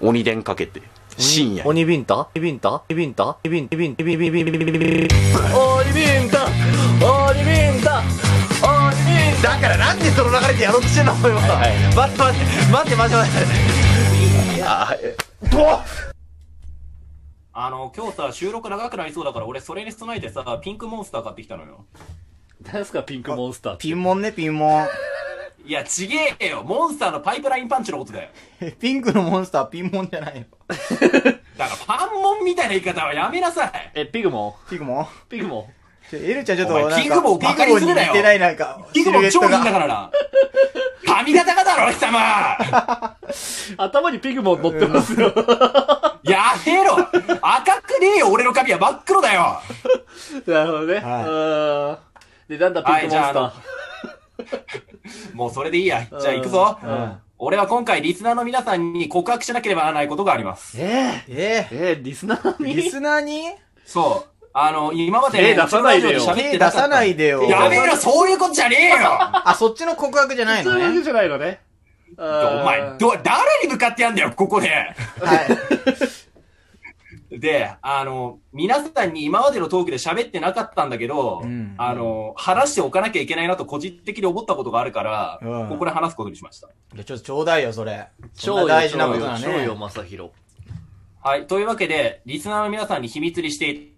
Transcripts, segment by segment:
鬼電かけて、深夜に。鬼ビンタ？ビンタビンタ？ビンタビンタ？ビンタビンタ？ビンタビンタビンタビンタ鬼ビンタ？鬼ビンタ？鬼ビンタ？だからなんでその流れでやろうとしてんの？お前は。はいはい待って待って、待って待って待って。あえあの、今日さ、収録長くなりそうだから、俺それに備えてさ、ピンクモンスター買ってきたのよ。何すかピンクモンスターピンモンね、ピンモン。いや、ちげえよ。モンスターのパイプラインパンチのことだよ。ピンクのモンスター、ピンモンじゃないよ。だから、パンモンみたいな言い方はやめなさい。えピグモン？ピグモン？ピグモン？ちょエルちゃんちょっとなんか、ピグモンバカにするなよ。ピグモンに似てないなんか、ピグモン超いいんだが。からな。髪型がだろ、貴様 頭にピグモン乗ってますよ。やめろ。赤くねえよ、俺の髪は真っ黒だよ。なるほどね、はい。でなんだピンクモンスター、はいじゃあ もうそれでいいや。じゃあ行くぞ。うん俺は今回リスナーの皆さんに告白しなければならないことがあります。ええー、えー、リスナーー、に？リスナーに？そう。あの、今まで、手出さないでよ手出さないでよ。やめろ、そういうことじゃねえよあ、そっちの告白じゃないのね。そういうわけじゃないのねお前、ど、誰に向かってやんだよ、ここで。はい。で、あの、皆さんに今までのトークで喋ってなかったんだけど、うんあの、話しておかなきゃいけないなと個人的に思ったことがあるから、うんここで話すことにしました。じゃあちょっとちょうだいよ、それ。そ超大事なことだ超よね。まさひろはい。というわけで、リスナーの皆さんに秘密にしてい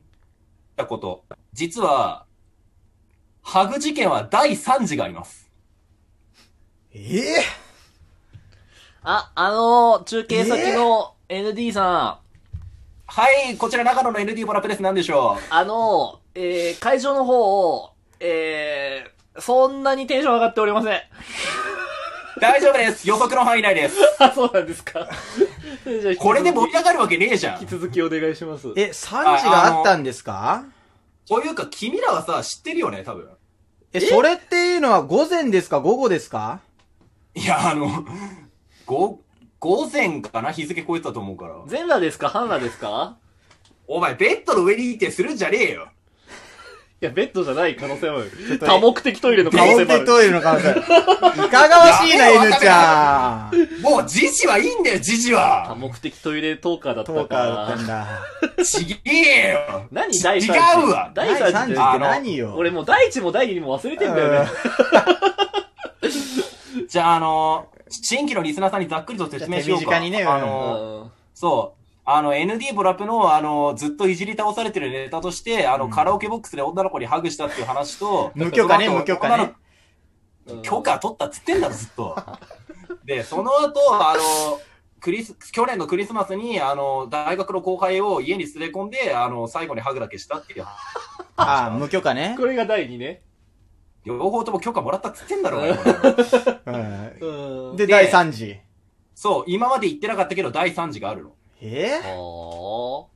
たこと。実は、ハグ事件は第3次があります。ええああのー、中継先の ND さん、はい、こちら長野の ND ボラプです。何でしょうあのー、えー、会場の方を、えー、そんなにテンション上がっておりません。大丈夫です。予測の範囲内です。あ、そうなんですか。じゃあこれで盛り上がるわけねえじゃん引き。続きお願いします。え、3時があったんですか？というか、君らはさ、知ってるよね、多分。え、それっていうのは午前ですか？午後ですか？いや、あの、ご、午前かな？日付超えてたと思うから。全裸ですか？半裸ですか？お前、ベッドの上にいてするんじゃねえよ。いや、ベッドじゃない可能性もある。と多目的トイレの可顔能性もある。でトイレの可能性。いかがわしいな、やめろ N ちゃん。もう、時事はいいんだよ、時事多は。目的トイレトーカーだったかトーカーだったんら。だ。ちげえよ。何ち第三違うわ第第3三次って何よ？俺もう第一も第二も忘れてんだよね。じゃあ、あの、新規のリスナーさんにざっくりと説明しようか。ねあうの、んそう。あの、ND ボラップの、あの、ずっといじり倒されてるネタとして、あの、カラオケボックスで女の子にハグしたっていう話と、無許可ね無許可ね許可取ったっつってんだろ、ずっと。で、その後、あの、クリス、去年のクリスマスに、あの、大学の後輩を家に連れ込んで、あの、最後にハグだけしたっていう。あ、無許可ね。これが第二ね。両方とも許可もらったっつってんだろ、お前うんうん。で、で第3次。そう、今まで言ってなかったけど、第3次があるの。えは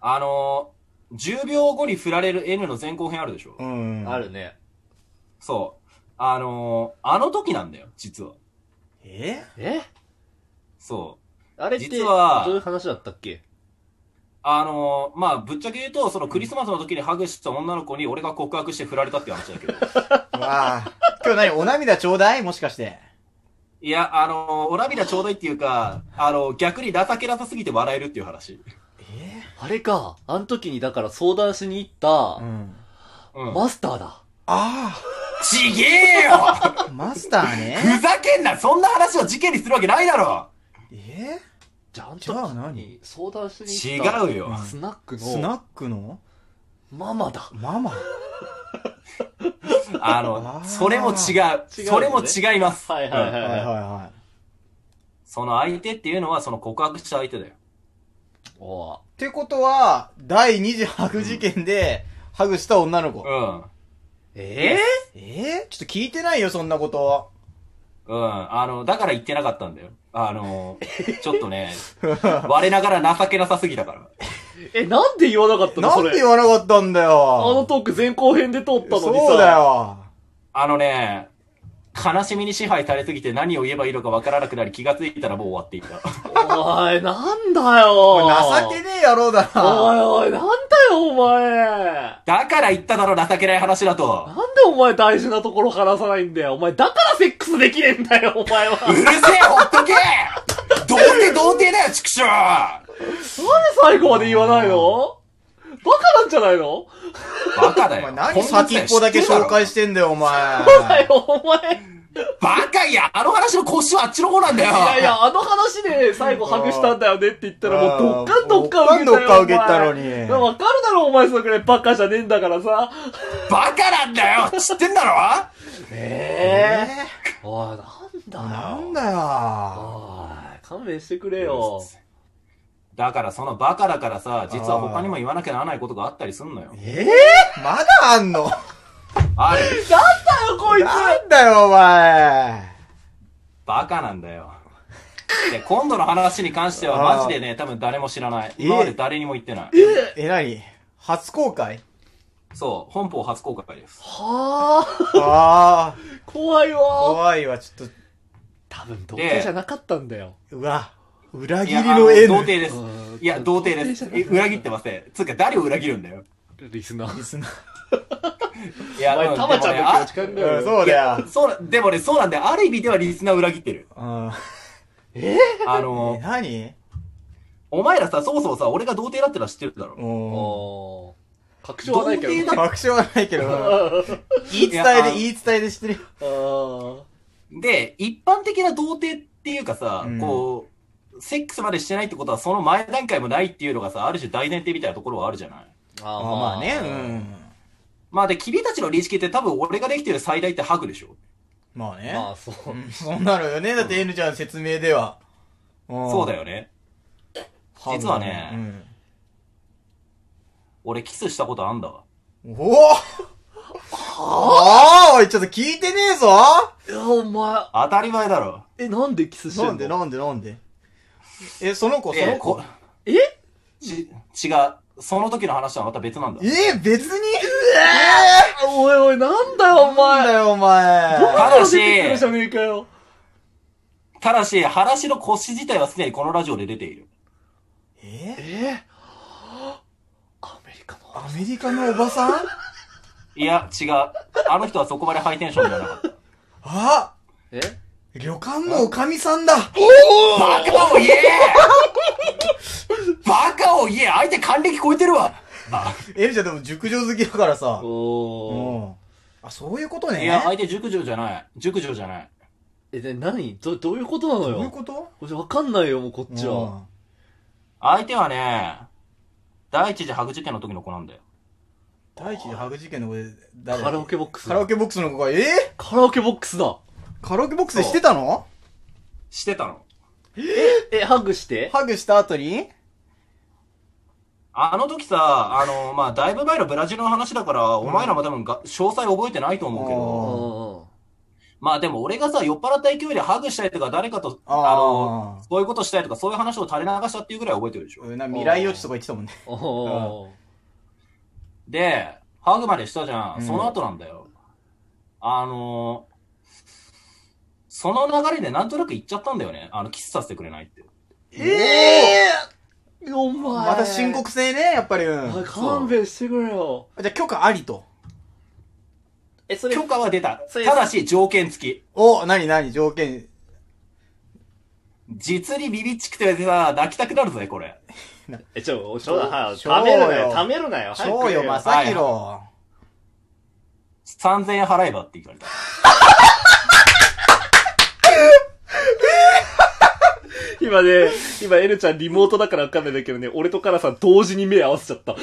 あの10秒後に振られる N の前後編あるでしょ、うん。あ。あるね。そう。あのあの時なんだよ、実は。ええ？そう。あれって、実はどういう話だったっけ？あのまあ、ぶっちゃけ言うと、そのクリスマスの時にハグした女の子に俺が告白して振られたっていう話だけど。わあ。今日何お涙ちょうだい？もしかして。いや、あのお涙ちょうだいっていうか、あの逆に情けなさすぎて笑えるっていう話。えあれか。あの時にだから相談しに行ったう、ん。うん。マスターだ。あちげえよあ、マスターね。ふざけんなそんな話を事件にするわけないだろえじゃあ、じゃあ時何？に相談しに行った。違うよ。スナックのスナックの？ママだ。ママ？あ あの、ーそれも違う。違うのねそれも違います。はいはいはいはいはいはい。はその相手っていうのは、その告白した相手だよ。おい。ってことは、第2次ハグ事件で、ハグした女の子。うん。ええー、ちょっと聞いてないよ、そんなこと。うん。あの、だから言ってなかったんだよ。あの、ちょっとね、我ながら情けなさすぎたから。え、なんで言わなかったのなんで。言わなかったんだあのよ。トーク前後編で通ったのにさ。そうだ。よ。あのね、悲しみに支配されすぎて何を言えばいいのかわからなくなり気がついたらもう終わっていた。おい、なんだよ。情けねえ野郎だおな。いおい、なんだよ、お前。だから言っただろ、情けない話だとな。んでお前大事なところ話さないんだよ。お前、だかクスできねえんだよ、お前は。うるせえ、ほっとけ童貞童貞だよ、畜生なんで最後まで言わないの？バカなんじゃないの？バカだよ。お前何先っぽだけ紹介してんだよ、お前。だよ、お前。バカいや、あの話の腰はあっちの方なんだよ。いやいや、あの話で最後ハグしたんだよねって言ったらもうどっかんどっかん受けたよ。どっかんどっかん受けたのにわかろ、お前それくらいバカじゃねえんだからさ。バカなんだよ知ってんだろええおい、なんだよ。なんだよ。おい、勘弁してくれよ。だからそのバカだからさ、実は他にも言わなきゃならないことがあったりすんのよ。えー、まだあんの？あれ、なんだよ、こいつなんだよ、お前。バカなんだよ。で、今度の話に関してはマジでね、多分誰も知らない。今まで誰にも言ってない。え、なに初公開？そう、本邦初公開です。はあ、ああ、怖いわ。怖いわ、ちょっ多分、童貞じゃなかったんだよ。と、うわ、裏いや、切りのあの。童貞ですうん。いや、童貞です。え裏切ってません。つうか、誰を裏切るんだよ。リスナー。リスナーいや、お前、うんタマちゃんの気持ち考えうよ。そうだよ。そうな、でもね、そうなんだよ。ある意味ではリスナーを裏切ってる。うん。あえ、の、何？お前らさ、そもそもさ、俺が童貞だってのは知ってるだろ。確証はないけど。確証はないけど、言い伝えで、言い伝えで知ってるよ。あで、一般的な童貞っていうかさ、うんこう、セックスまでしてないってことは、その前段階もないっていうのがさ、ある種大前提みたいなところはあるじゃない。ーああまあね、うん。まあで、君たちの認識って多分俺ができてる最大ってハグでしょ。まあね。まあ、そうう。んそうなるよね。だって N ちゃんの説明では。そうだよ。よね。実はねうん。俺キスしたことあんだわ。おおああ？おい、ちょっと聞いてねえぞいや、お前、当たり前だろ。え、なんでキスしてんの？なんでなんでなんで？え、その子、そえの子こえ？ち、違う。その時の話はまた別なんだ。えー、別に？おいおい、なんだよ、おなん前。だよ、お前。ただし。ただし、話の腰自体はすでにこのラジオで出ている。ええアメリカの。アメリカのおばさん？いや、違う。あの人はそこまでハイテンションじゃなかった。あえ？旅館のおかみさんだバカを言えバカを言え相手還暦超えてるわあ N ちゃんでも熟女好きだからさ。おー。うん。あ、そういうことね。いや、相手熟女じゃない。熟女じゃない。え、で、何？ど、どういうことなのどよ。ういうこと？これわかんないよ、もうこっちは。うん相手はね、第一次ハグ事件の時の子なんだよ。第一次ハグ事件の子で、誰？カラオケボックス。カラオケボックスの子が、え？ーカラオケボックスだ。カラオケボックスでしてたの？してたの。え、ハグして？ハグした後に？あの時さ、あの、まあ、だいぶ前のブラジルの話だから、お前らも多分が詳細覚えてないと思うけうど。まあでも俺がさ、酔っ払った勢いでハグしたりとか、誰かと、あの、そういうことしたりとか、そういう話を垂れ流したっていうぐらい覚えてるでしょ。うんな未来予知とか言ってたもんね。おー。で、ハグまでしたじゃん。うんその後なんだよ。あのその流れでなんとなく言っちゃったんだよね。あの、キスさせてくれないって。ええお前。また申告制ね、やっぱり。勘弁してくれよ。じゃあ許可ありと。え、それ許、可は出た。それただし、条件付き。お、なになに？条件。実にビビっちくてさ、泣きたくなるぜ、これ。え、ちょ、ちょ、はちょためるなよ、ためるなよ。早くそうよ、まさひろ。3000円払えばって言われた。今ね、今、エルちゃんリモートだからわかんないんだけどね、俺とカラさん同時に目合わせちゃった。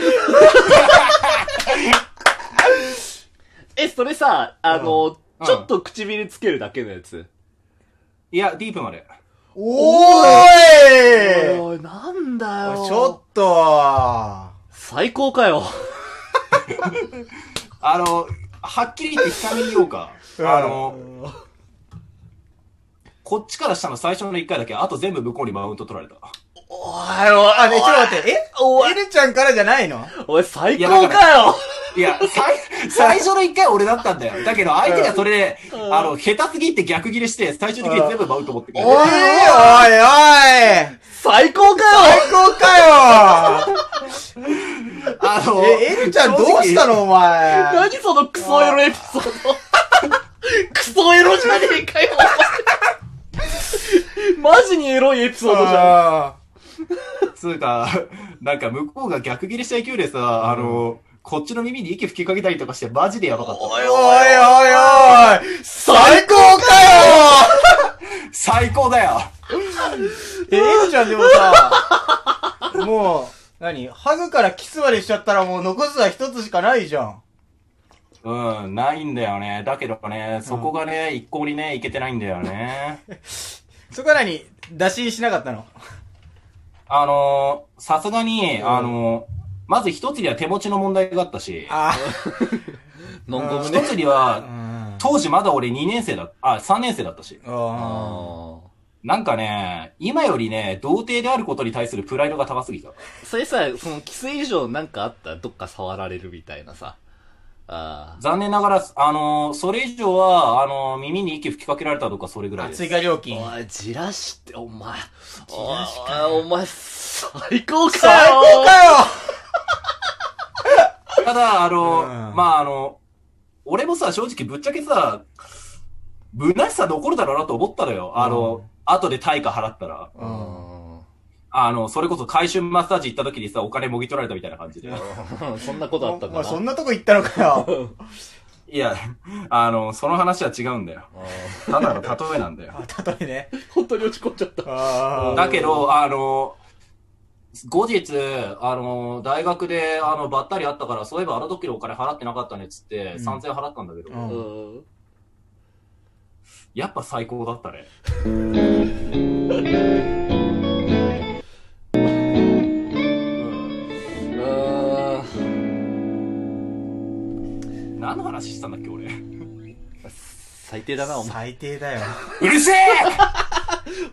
え、それさ、あの、うんちょっと唇つけるだけのやつ。いや、ディープまで。おーいおい、なんだよ。ちょっと。最高かよ。あの、はっきり言って控えめに言おうか。あの、こっちからしたの最初の1回だけ、あと全部向こうにマウント取られた。おいおい、あ、ね、ちょっと待って、え？おいエルちゃんからじゃないの？おい、最高かよ。いや、最、最初の1回俺だったんだよ。だけど相手がそれで、あの、下手すぎって逆ギレして、最終的に全部マウント持ってくる。おいおいおい最高かよ。最高かよ あの、え、エルちゃんどうしたのお前。何そのクソエロエピソード。クソエロじゃねえかよ。マジにエロいエピソードじゃん。あつうか、なんか向こうが逆ギレした勢いでさ、あの、こっちの耳に息吹きかけたりとかしてマジでやばかった。おいおいおい最高かよ最高だよええじゃん、でもさ、もう、何？ハグからキスまでしちゃったらもう残すは一つしかないじゃん。うん、ないんだよね。だけどね、そこがね、一向にね、いけてないんだよね。そこは何？打診しなかったの？あのー、さすがに、あのー、まず一つには手持ちの問題があったし、あ一 ノンゴムね。つには。当時まだ俺2年生だ、あ、3年生だったし。ああなんかね、今よりね、童貞であることに対するプライドが高すぎた。ーそれさ、そのキス以上なんかあった？どっか触られるみたいなさ。あ残念ながら、あのー、それ以上は、あのー、耳に息吹きかけられたとかそれぐらいあ。です追。加料あ。金。おい、じらして、お前。じらしかお前、最高かよ最高かよただ、あのうんー、まあ、あの、俺もさ、正直ぶっちゃけさ、虚しさ残るだろうなと思ったのよ。あの、後で対価払ったら。ううんん。あの、それこそ回春マッサージ行った時にさ、お金もぎ取られたみたいな感じで。そんなことあったんだな。そんなとこ行ったのかよ。いや、あの、その話は違うんだよ。あただの例えなんだよ。あ、例えね。ー本当に落ち込んじゃった。あだけど、あの、後日、あの、大学で、あの、ばったり会ったから、そういえばあの時のお金払ってなかったねっつって、うん3000円払ったんだけど。やっぱ最高だったね。何の話したんだっけ、俺。最低だな、お前。最低だよ。うるせえ